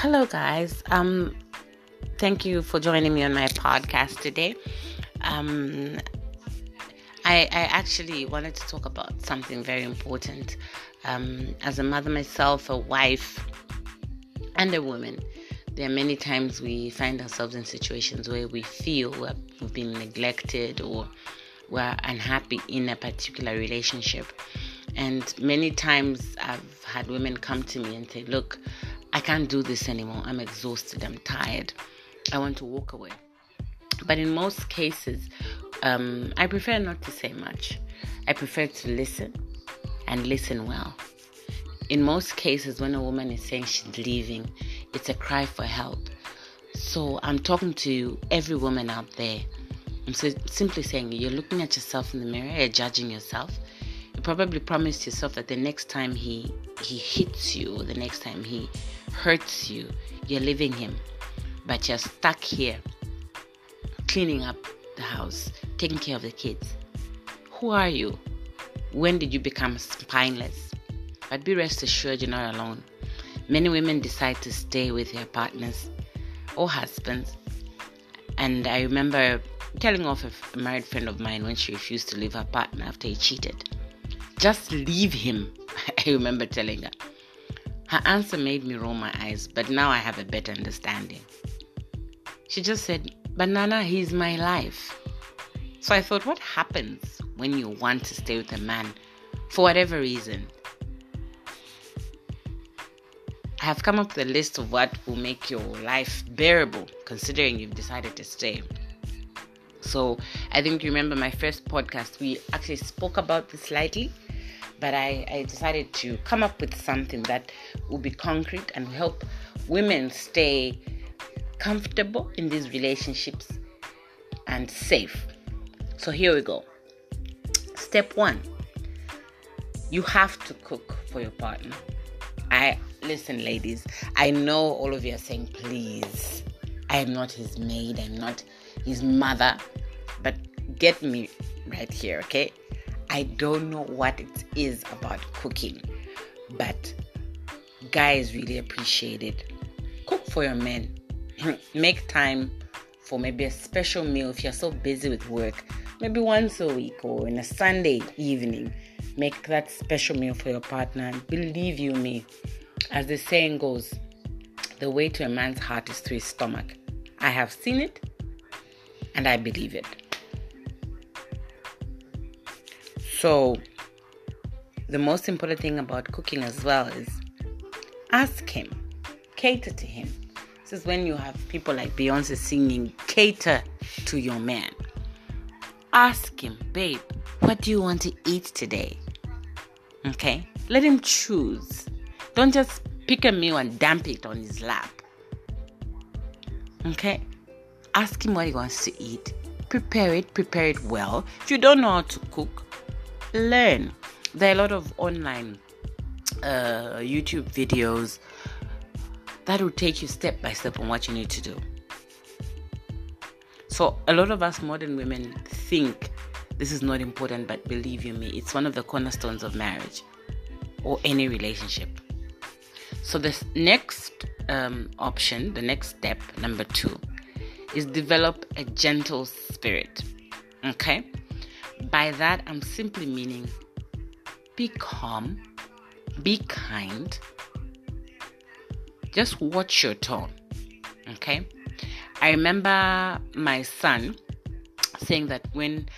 Hello, guys. Um, thank you for joining me on my podcast today. Um, I, I actually wanted to talk about something very important. Um, as a mother myself, a wife, and a woman, there are many times we find ourselves in situations where we feel we've been neglected or we're unhappy in a particular relationship. And many times I've had women come to me and say, Look, I can't do this anymore. I'm exhausted. I'm tired. I want to walk away. But in most cases, um, I prefer not to say much. I prefer to listen and listen well. In most cases, when a woman is saying she's leaving, it's a cry for help. So I'm talking to every woman out there. I'm so simply saying you're looking at yourself in the mirror, you're judging yourself. You probably promised yourself that the next time he he hits you, the next time he hurts you, you're leaving him. But you're stuck here, cleaning up the house, taking care of the kids. Who are you? When did you become spineless? But be rest assured you're not alone. Many women decide to stay with their partners or husbands. And I remember telling off a married friend of mine when she refused to leave her partner after he cheated. Just leave him, I remember telling her. Her answer made me roll my eyes, but now I have a better understanding. She just said, Banana, he's my life. So I thought, what happens when you want to stay with a man for whatever reason? I have come up with a list of what will make your life bearable, considering you've decided to stay. So I think you remember my first podcast, we actually spoke about this slightly but I, I decided to come up with something that will be concrete and help women stay comfortable in these relationships and safe. So here we go. Step one you have to cook for your partner. I listen, ladies, I know all of you are saying, please, I am not his maid, I'm not his mother, but get me right here, okay? I don't know what it is about cooking, but guys really appreciate it. Cook for your men. Make time for maybe a special meal if you're so busy with work. Maybe once a week or in a Sunday evening. Make that special meal for your partner. Believe you me, as the saying goes, the way to a man's heart is through his stomach. I have seen it and I believe it. So, the most important thing about cooking as well is ask him, cater to him. This is when you have people like Beyonce singing, cater to your man. Ask him, babe, what do you want to eat today? Okay? Let him choose. Don't just pick a meal and dump it on his lap. Okay? Ask him what he wants to eat. Prepare it, prepare it well. If you don't know how to cook, learn. There are a lot of online uh, YouTube videos that will take you step by step on what you need to do. So, a lot of us modern women think this is not important, but believe you me, it's one of the cornerstones of marriage or any relationship. So, the next um, option, the next step, number two, is develop a gentle spirit. Okay? By that, I'm simply meaning be calm, be kind, just watch your tone. Okay? I remember my son saying that when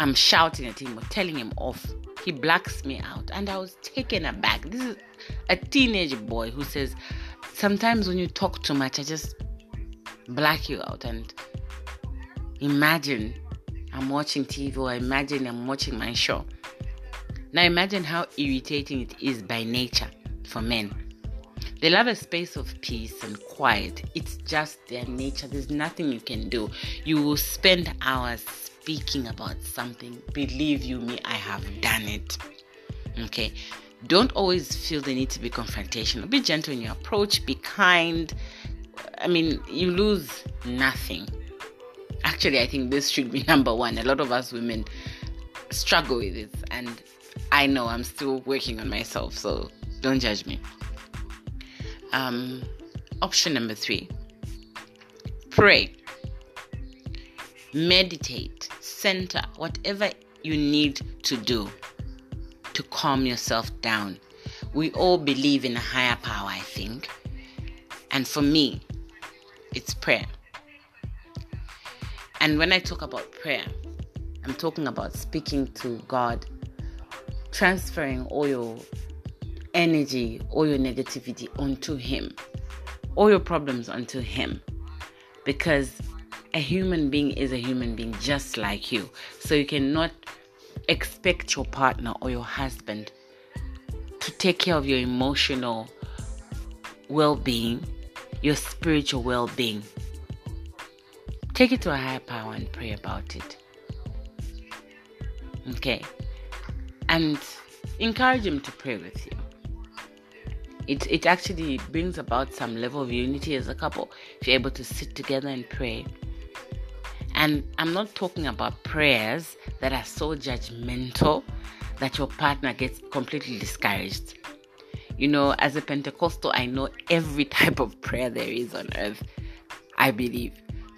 I'm shouting at him or telling him off, he blacks me out. And I was taken aback. This is a teenage boy who says, Sometimes when you talk too much, I just black you out. And imagine I'm watching TV or imagine I'm watching my show. Now imagine how irritating it is by nature for men. They love a space of peace and quiet. It's just their nature. There's nothing you can do. You will spend hours speaking about something. Believe you me, I have done it. Okay. Don't always feel the need to be confrontational. Be gentle in your approach, be kind. I mean, you lose nothing actually i think this should be number one a lot of us women struggle with it and i know i'm still working on myself so don't judge me um, option number three pray, meditate, center, whatever you need to do to calm yourself down. We all believe in a higher power, I think. And for me, it's prayer. And when I talk about prayer, I'm talking about speaking to God, transferring all your energy, all your negativity onto Him, all your problems onto Him. Because a human being is a human being just like you. So you cannot expect your partner or your husband to take care of your emotional well being, your spiritual well being. Take it to a higher power and pray about it. Okay. And encourage him to pray with you. It, it actually brings about some level of unity as a couple if you're able to sit together and pray. And I'm not talking about prayers that are so judgmental that your partner gets completely discouraged. You know, as a Pentecostal, I know every type of prayer there is on earth, I believe.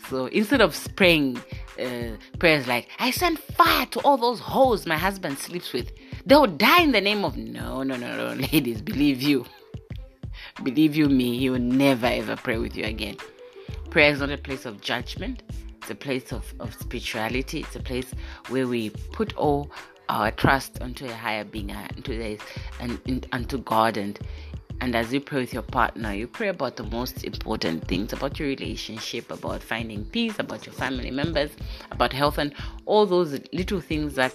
So instead of spraying uh, prayers like, I send fire to all those hoes my husband sleeps with, they'll die in the name of. No, no, no, no, ladies, believe you. believe you me, he will never ever pray with you again. Prayer is not a place of judgment, it's a place of, of spirituality, it's a place where we put all our trust onto a higher being, uh, into this, and, unto God, and and as you pray with your partner, you pray about the most important things about your relationship, about finding peace, about your family members, about health, and all those little things that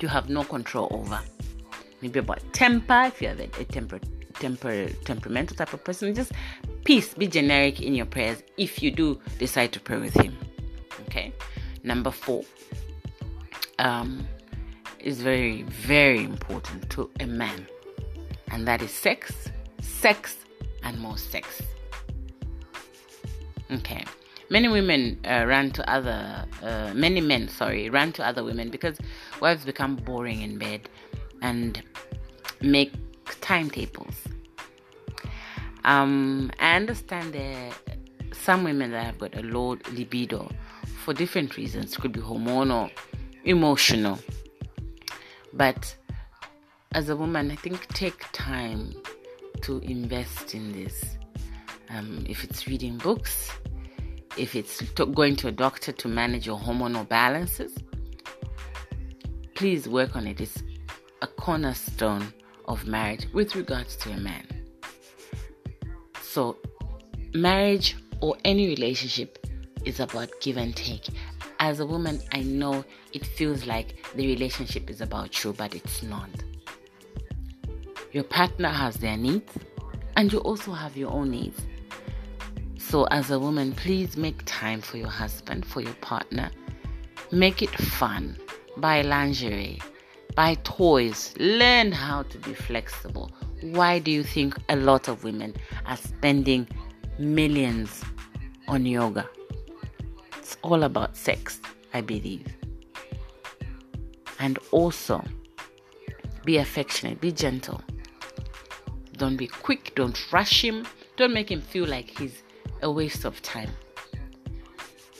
you have no control over. Maybe about temper, if you have a, a temper, temper, temperamental type of person. Just peace, be generic in your prayers if you do decide to pray with Him. Okay. Number four um, is very, very important to a man and that is sex, sex, and more sex. Okay. Many women uh, run to other, uh, many men, sorry, run to other women because wives become boring in bed and make timetables. Um, I understand there some women that have got a low libido for different reasons. Could be hormonal, emotional. But as a woman, I think take time to invest in this. Um, if it's reading books, if it's to going to a doctor to manage your hormonal balances, please work on it. It's a cornerstone of marriage with regards to a man. So, marriage or any relationship is about give and take. As a woman, I know it feels like the relationship is about you, but it's not. Your partner has their needs, and you also have your own needs. So, as a woman, please make time for your husband, for your partner. Make it fun. Buy lingerie, buy toys, learn how to be flexible. Why do you think a lot of women are spending millions on yoga? It's all about sex, I believe. And also, be affectionate, be gentle. Don't be quick, don't rush him, don't make him feel like he's a waste of time.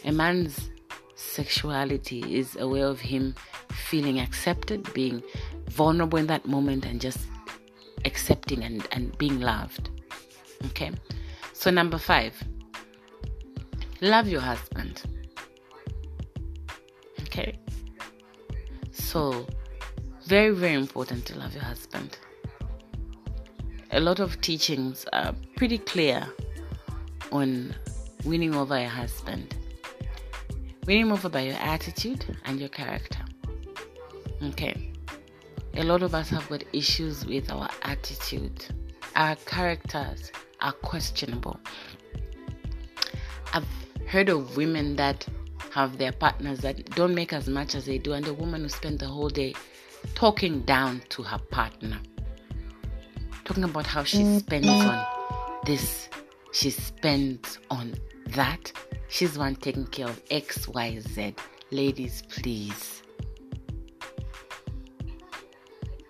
A man's sexuality is a way of him feeling accepted, being vulnerable in that moment, and just accepting and, and being loved. Okay? So, number five, love your husband. Okay? So, very, very important to love your husband a lot of teachings are pretty clear on winning over a husband. Winning over by your attitude and your character. Okay. A lot of us have got issues with our attitude. Our characters are questionable. I've heard of women that have their partners that don't make as much as they do, and a woman who spend the whole day talking down to her partner talking about how she mm. spends on this, she spends on that. She's one taking care of X, Y, Z. Ladies, please.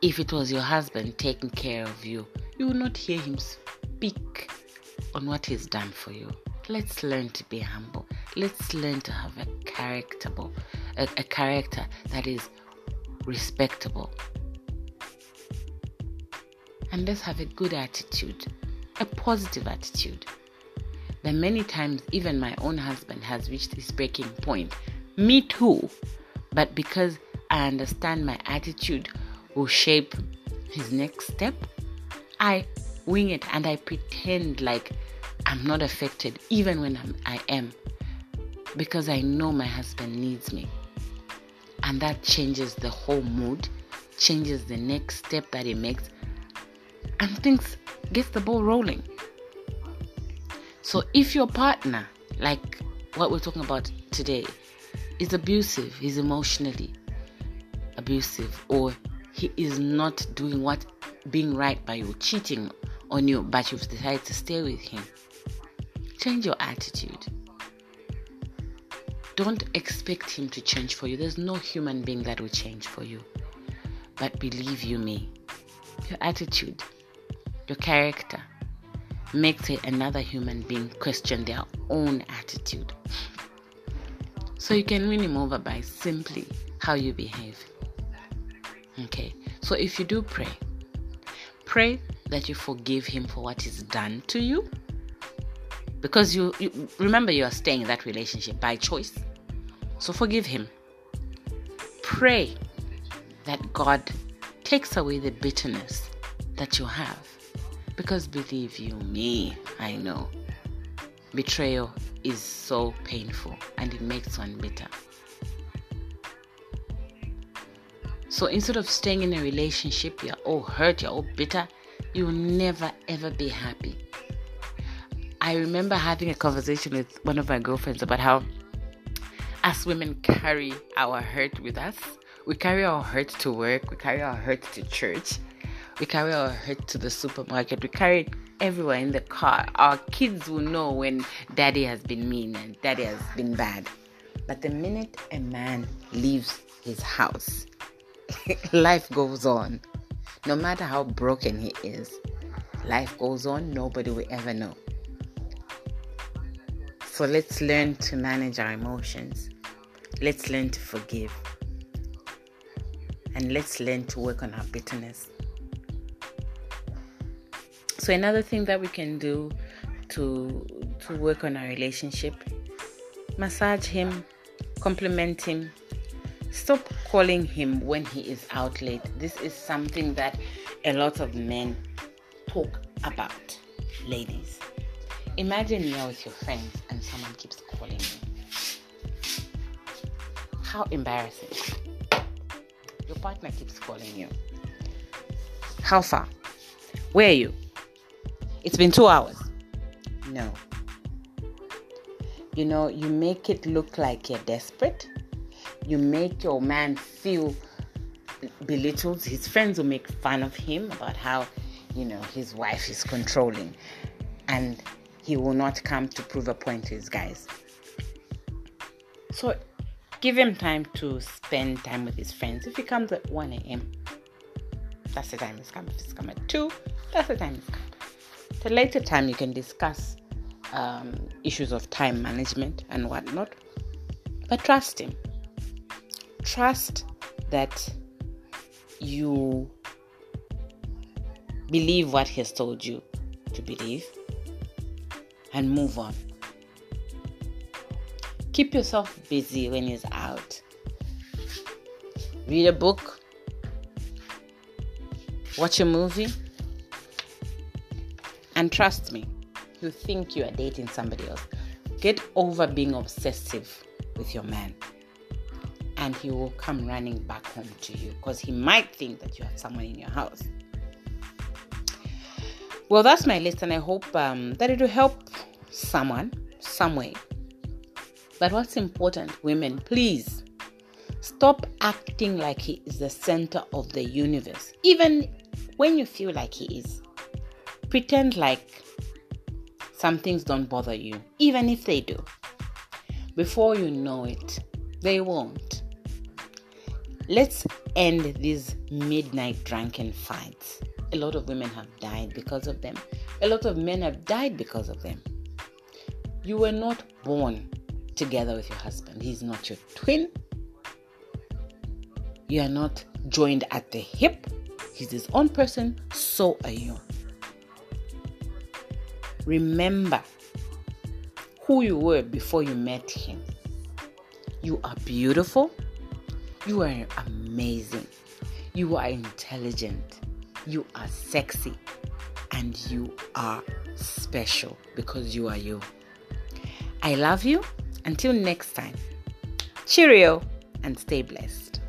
If it was your husband taking care of you, you would not hear him speak on what He's done for you. Let's learn to be humble. Let's learn to have a characterable, a, a character that is respectable. And let's have a good attitude, a positive attitude. That many times, even my own husband has reached his breaking point. Me too. But because I understand my attitude will shape his next step, I wing it and I pretend like I'm not affected, even when I'm, I am, because I know my husband needs me. And that changes the whole mood, changes the next step that he makes, and things gets the ball rolling. So if your partner, like what we're talking about today, is abusive, he's emotionally abusive, or he is not doing what being right by you, cheating on you, but you've decided to stay with him, change your attitude. Don't expect him to change for you. There's no human being that will change for you. But believe you me, your attitude, your character makes another human being question their own attitude. So you can win him over by simply how you behave. Okay, so if you do pray, pray that you forgive him for what he's done to you. Because you, you remember you are staying in that relationship by choice. So forgive him. Pray that God takes away the bitterness that you have. Because believe you me, I know. Betrayal is so painful and it makes one bitter. So instead of staying in a relationship, you're all hurt, you're all bitter, you will never ever be happy. I remember having a conversation with one of my girlfriends about how as women carry our hurt with us. We carry our hurt to work, we carry our hurt to church, we carry our hurt to the supermarket, we carry it everywhere in the car. Our kids will know when daddy has been mean and daddy has been bad. But the minute a man leaves his house, life goes on. No matter how broken he is, life goes on, nobody will ever know. So let's learn to manage our emotions. Let's learn to forgive. And let's learn to work on our bitterness. So another thing that we can do to to work on our relationship, massage him, compliment him, Stop calling him when he is out late. This is something that a lot of men talk about, ladies. Imagine you're with your friends and someone keeps calling you. How embarrassing. Your partner keeps calling you. How far? Where are you? It's been two hours. No. You know, you make it look like you're desperate you make your man feel belittled. His friends will make fun of him about how, you know, his wife is controlling. And he will not come to prove a point to his guys. So give him time to spend time with his friends. If he comes at 1 a.m., that's the time he's come. If he's come at 2, that's the time he's come. The later time you can discuss um, issues of time management and whatnot. But trust him trust that you believe what he has told you to believe and move on. Keep yourself busy when he's out. Read a book, watch a movie, and trust me, you think you are dating somebody else. Get over being obsessive with your man and he will come running back home to you because he might think that you have someone in your house. Well, that's my list, and I hope um, that it will help someone some way. But what's important, women, please stop acting like he is the center of the universe, even when you feel like he is. Pretend like some things don't bother you, even if they do. Before you know it, they won't Let's end these midnight drunken fights. A lot of women have died because of them. A lot of men have died because of them. You were not born together with your husband. He's not your twin. You are not joined at the hip. He's his own person. So are you. Remember who you were before you met him. You are beautiful. You are amazing. You are intelligent. You are sexy. And you are special because you are you. I love you. Until next time, cheerio and stay blessed.